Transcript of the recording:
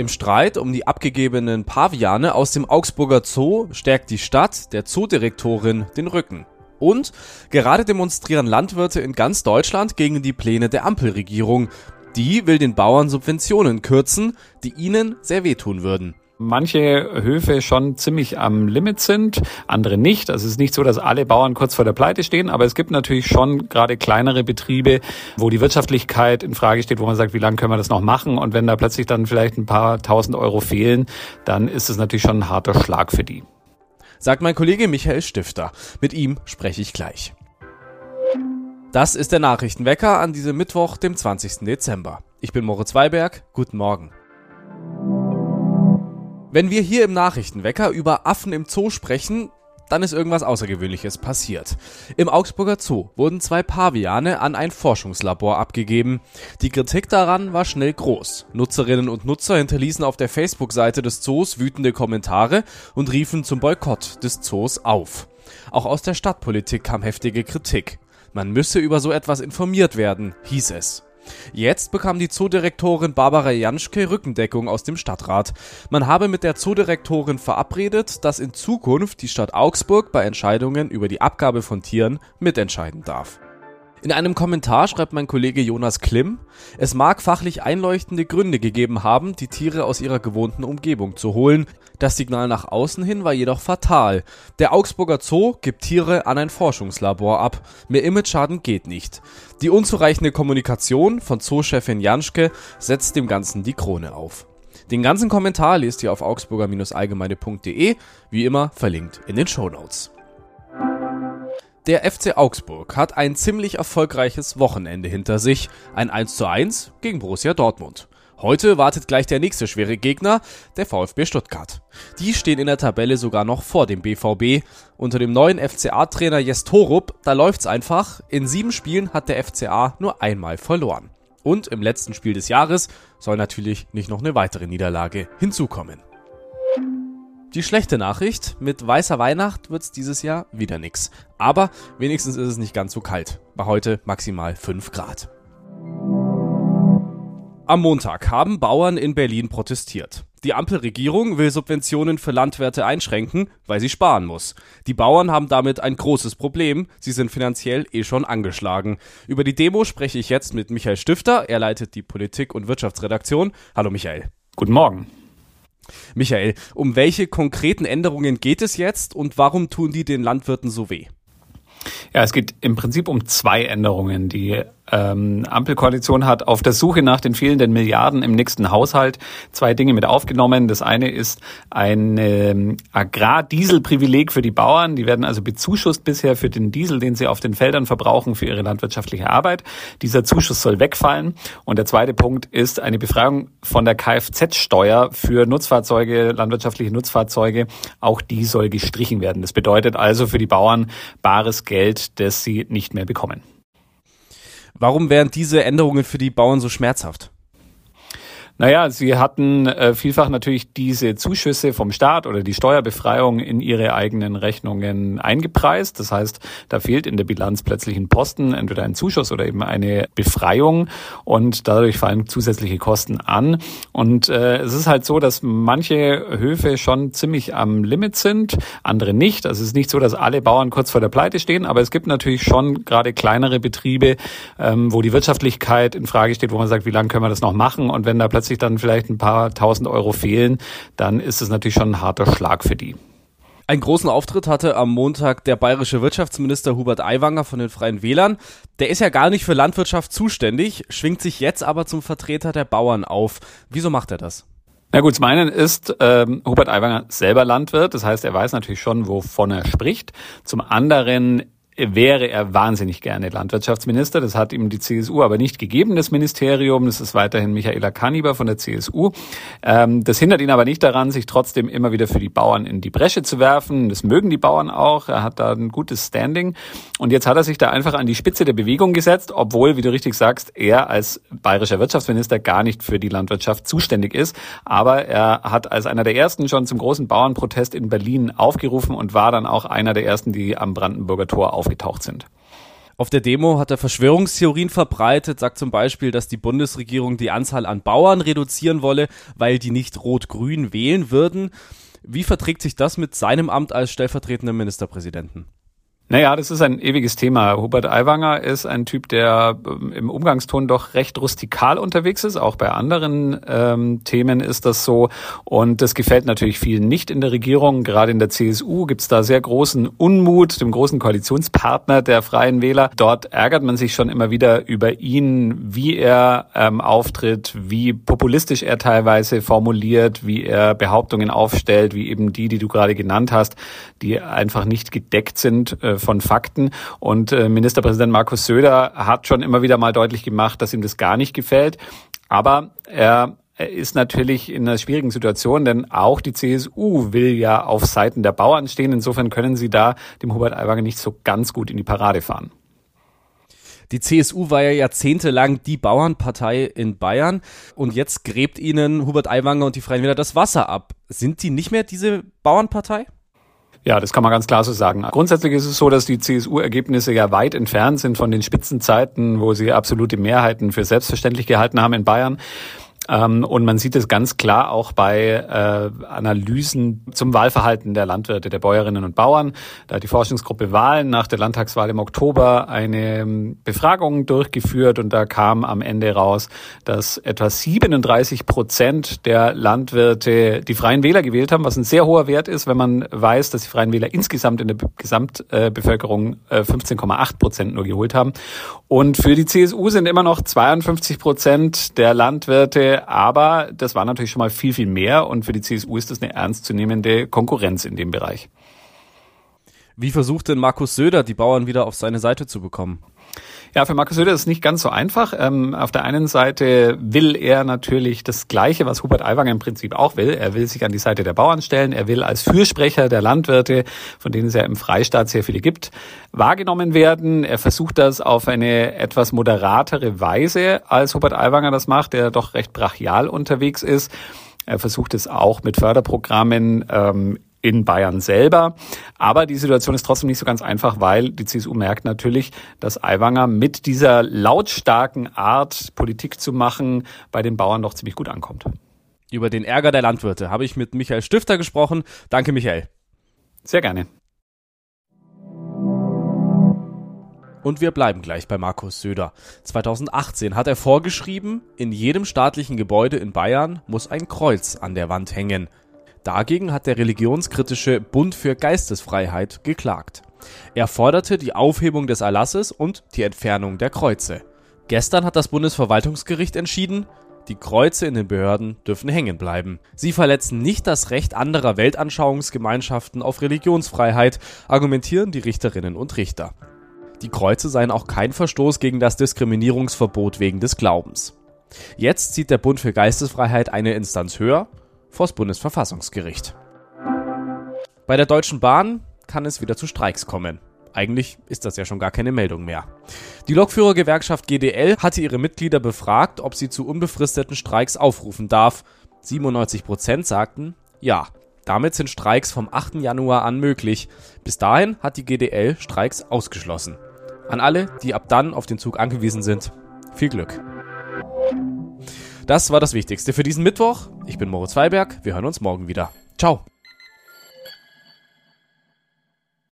Im Streit um die abgegebenen Paviane aus dem Augsburger Zoo stärkt die Stadt der Zoodirektorin den Rücken. Und gerade demonstrieren Landwirte in ganz Deutschland gegen die Pläne der Ampelregierung. Die will den Bauern Subventionen kürzen, die ihnen sehr wehtun würden manche Höfe schon ziemlich am Limit sind, andere nicht. Also es ist nicht so, dass alle Bauern kurz vor der Pleite stehen, aber es gibt natürlich schon gerade kleinere Betriebe, wo die Wirtschaftlichkeit in Frage steht, wo man sagt, wie lange können wir das noch machen? Und wenn da plötzlich dann vielleicht ein paar tausend Euro fehlen, dann ist es natürlich schon ein harter Schlag für die. Sagt mein Kollege Michael Stifter. Mit ihm spreche ich gleich. Das ist der Nachrichtenwecker an diesem Mittwoch, dem 20. Dezember. Ich bin Moritz Weiberg. Guten Morgen. Wenn wir hier im Nachrichtenwecker über Affen im Zoo sprechen, dann ist irgendwas Außergewöhnliches passiert. Im Augsburger Zoo wurden zwei Paviane an ein Forschungslabor abgegeben. Die Kritik daran war schnell groß. Nutzerinnen und Nutzer hinterließen auf der Facebook-Seite des Zoos wütende Kommentare und riefen zum Boykott des Zoos auf. Auch aus der Stadtpolitik kam heftige Kritik. Man müsse über so etwas informiert werden, hieß es. Jetzt bekam die Zoodirektorin Barbara Janschke Rückendeckung aus dem Stadtrat. Man habe mit der Zoodirektorin verabredet, dass in Zukunft die Stadt Augsburg bei Entscheidungen über die Abgabe von Tieren mitentscheiden darf. In einem Kommentar schreibt mein Kollege Jonas Klimm, es mag fachlich einleuchtende Gründe gegeben haben, die Tiere aus ihrer gewohnten Umgebung zu holen. Das Signal nach außen hin war jedoch fatal. Der Augsburger Zoo gibt Tiere an ein Forschungslabor ab. Mehr Imageschaden geht nicht. Die unzureichende Kommunikation von Zoochefin Janschke setzt dem Ganzen die Krone auf. Den ganzen Kommentar lest ihr auf augsburger-allgemeine.de, wie immer verlinkt in den Show Notes. Der FC Augsburg hat ein ziemlich erfolgreiches Wochenende hinter sich. Ein 1:1 gegen Borussia Dortmund. Heute wartet gleich der nächste schwere Gegner, der VfB Stuttgart. Die stehen in der Tabelle sogar noch vor dem BVB. Unter dem neuen FCA-Trainer Jes Torup, da läuft's einfach. In sieben Spielen hat der FCA nur einmal verloren. Und im letzten Spiel des Jahres soll natürlich nicht noch eine weitere Niederlage hinzukommen. Die schlechte Nachricht, mit weißer Weihnacht wird's dieses Jahr wieder nix. Aber wenigstens ist es nicht ganz so kalt. Bei heute maximal 5 Grad. Am Montag haben Bauern in Berlin protestiert. Die Ampelregierung will Subventionen für Landwirte einschränken, weil sie sparen muss. Die Bauern haben damit ein großes Problem. Sie sind finanziell eh schon angeschlagen. Über die Demo spreche ich jetzt mit Michael Stifter. Er leitet die Politik- und Wirtschaftsredaktion. Hallo Michael. Guten Morgen. Michael, um welche konkreten Änderungen geht es jetzt und warum tun die den Landwirten so weh? Ja, es geht im Prinzip um zwei Änderungen. Die ähm, Ampelkoalition hat auf der Suche nach den fehlenden Milliarden im nächsten Haushalt zwei Dinge mit aufgenommen. Das eine ist ein ähm, Agrardieselprivileg für die Bauern. Die werden also bezuschusst bisher für den Diesel, den sie auf den Feldern verbrauchen für ihre landwirtschaftliche Arbeit. Dieser Zuschuss soll wegfallen. Und der zweite Punkt ist eine Befreiung von der Kfz-Steuer für Nutzfahrzeuge, landwirtschaftliche Nutzfahrzeuge. Auch die soll gestrichen werden. Das bedeutet also für die Bauern bares Geld, das sie nicht mehr bekommen. Warum wären diese Änderungen für die Bauern so schmerzhaft? Naja, sie hatten äh, vielfach natürlich diese Zuschüsse vom Staat oder die Steuerbefreiung in ihre eigenen Rechnungen eingepreist. Das heißt, da fehlt in der Bilanz plötzlich ein Posten, entweder ein Zuschuss oder eben eine Befreiung und dadurch fallen zusätzliche Kosten an. Und äh, es ist halt so, dass manche Höfe schon ziemlich am Limit sind, andere nicht. Also es ist nicht so, dass alle Bauern kurz vor der Pleite stehen, aber es gibt natürlich schon gerade kleinere Betriebe, ähm, wo die Wirtschaftlichkeit in Frage steht, wo man sagt, wie lange können wir das noch machen? Und wenn da plötzlich plötzlich dann vielleicht ein paar tausend Euro fehlen, dann ist es natürlich schon ein harter Schlag für die. Einen großen Auftritt hatte am Montag der bayerische Wirtschaftsminister Hubert Aiwanger von den Freien Wählern. Der ist ja gar nicht für Landwirtschaft zuständig, schwingt sich jetzt aber zum Vertreter der Bauern auf. Wieso macht er das? Na gut, zum einen ist ähm, Hubert Aiwanger selber Landwirt, das heißt, er weiß natürlich schon, wovon er spricht. Zum anderen wäre er wahnsinnig gerne Landwirtschaftsminister. Das hat ihm die CSU aber nicht gegeben, das Ministerium. Das ist weiterhin Michaela Kanniber von der CSU. Ähm, das hindert ihn aber nicht daran, sich trotzdem immer wieder für die Bauern in die Bresche zu werfen. Das mögen die Bauern auch. Er hat da ein gutes Standing. Und jetzt hat er sich da einfach an die Spitze der Bewegung gesetzt, obwohl, wie du richtig sagst, er als bayerischer Wirtschaftsminister gar nicht für die Landwirtschaft zuständig ist. Aber er hat als einer der ersten schon zum großen Bauernprotest in Berlin aufgerufen und war dann auch einer der ersten, die am Brandenburger Tor auf aufgetaucht sind. Auf der Demo hat er Verschwörungstheorien verbreitet, sagt zum Beispiel, dass die Bundesregierung die Anzahl an Bauern reduzieren wolle, weil die nicht rot-grün wählen würden. Wie verträgt sich das mit seinem Amt als stellvertretender Ministerpräsidenten? Naja, das ist ein ewiges Thema. Hubert Aiwanger ist ein Typ, der ähm, im Umgangston doch recht rustikal unterwegs ist. Auch bei anderen ähm, Themen ist das so. Und das gefällt natürlich vielen nicht in der Regierung. Gerade in der CSU gibt es da sehr großen Unmut, dem großen Koalitionspartner der Freien Wähler. Dort ärgert man sich schon immer wieder über ihn, wie er ähm, auftritt, wie populistisch er teilweise formuliert, wie er Behauptungen aufstellt, wie eben die, die du gerade genannt hast, die einfach nicht gedeckt sind äh, von Fakten. Und äh, Ministerpräsident Markus Söder hat schon immer wieder mal deutlich gemacht, dass ihm das gar nicht gefällt. Aber er ist natürlich in einer schwierigen Situation, denn auch die CSU will ja auf Seiten der Bauern stehen. Insofern können sie da dem Hubert Aiwanger nicht so ganz gut in die Parade fahren. Die CSU war ja jahrzehntelang die Bauernpartei in Bayern und jetzt gräbt ihnen Hubert Aiwanger und die Freien Wähler das Wasser ab. Sind die nicht mehr diese Bauernpartei? Ja, das kann man ganz klar so sagen. Grundsätzlich ist es so, dass die CSU-Ergebnisse ja weit entfernt sind von den Spitzenzeiten, wo sie absolute Mehrheiten für selbstverständlich gehalten haben in Bayern. Ähm, und man sieht es ganz klar auch bei äh, Analysen zum Wahlverhalten der Landwirte, der Bäuerinnen und Bauern. Da hat die Forschungsgruppe Wahlen nach der Landtagswahl im Oktober eine ähm, Befragung durchgeführt und da kam am Ende raus, dass etwa 37 Prozent der Landwirte die Freien Wähler gewählt haben, was ein sehr hoher Wert ist, wenn man weiß, dass die Freien Wähler insgesamt in der Gesamtbevölkerung äh, 15,8 Prozent nur geholt haben. Und für die CSU sind immer noch 52 Prozent der Landwirte aber das war natürlich schon mal viel, viel mehr und für die CSU ist das eine ernstzunehmende Konkurrenz in dem Bereich. Wie versucht denn Markus Söder, die Bauern wieder auf seine Seite zu bekommen? Ja, für Markus Söder ist es nicht ganz so einfach. Ähm, auf der einen Seite will er natürlich das Gleiche, was Hubert Aiwanger im Prinzip auch will. Er will sich an die Seite der Bauern stellen. Er will als Fürsprecher der Landwirte, von denen es ja im Freistaat sehr viele gibt, wahrgenommen werden. Er versucht das auf eine etwas moderatere Weise, als Hubert Aiwanger das macht, der doch recht brachial unterwegs ist. Er versucht es auch mit Förderprogrammen ähm, in Bayern selber. Aber die Situation ist trotzdem nicht so ganz einfach, weil die CSU merkt natürlich, dass Aiwanger mit dieser lautstarken Art, Politik zu machen, bei den Bauern doch ziemlich gut ankommt. Über den Ärger der Landwirte habe ich mit Michael Stifter gesprochen. Danke, Michael. Sehr gerne. Und wir bleiben gleich bei Markus Söder. 2018 hat er vorgeschrieben, in jedem staatlichen Gebäude in Bayern muss ein Kreuz an der Wand hängen. Dagegen hat der religionskritische Bund für Geistesfreiheit geklagt. Er forderte die Aufhebung des Erlasses und die Entfernung der Kreuze. Gestern hat das Bundesverwaltungsgericht entschieden, die Kreuze in den Behörden dürfen hängen bleiben. Sie verletzen nicht das Recht anderer Weltanschauungsgemeinschaften auf Religionsfreiheit, argumentieren die Richterinnen und Richter. Die Kreuze seien auch kein Verstoß gegen das Diskriminierungsverbot wegen des Glaubens. Jetzt zieht der Bund für Geistesfreiheit eine Instanz höher vors Bundesverfassungsgericht. Bei der Deutschen Bahn kann es wieder zu Streiks kommen. Eigentlich ist das ja schon gar keine Meldung mehr. Die Lokführergewerkschaft GDL hatte ihre Mitglieder befragt, ob sie zu unbefristeten Streiks aufrufen darf. 97 Prozent sagten ja. Damit sind Streiks vom 8. Januar an möglich. Bis dahin hat die GDL Streiks ausgeschlossen. An alle, die ab dann auf den Zug angewiesen sind, viel Glück. Das war das Wichtigste für diesen Mittwoch. Ich bin Moritz Weiberg. Wir hören uns morgen wieder. Ciao.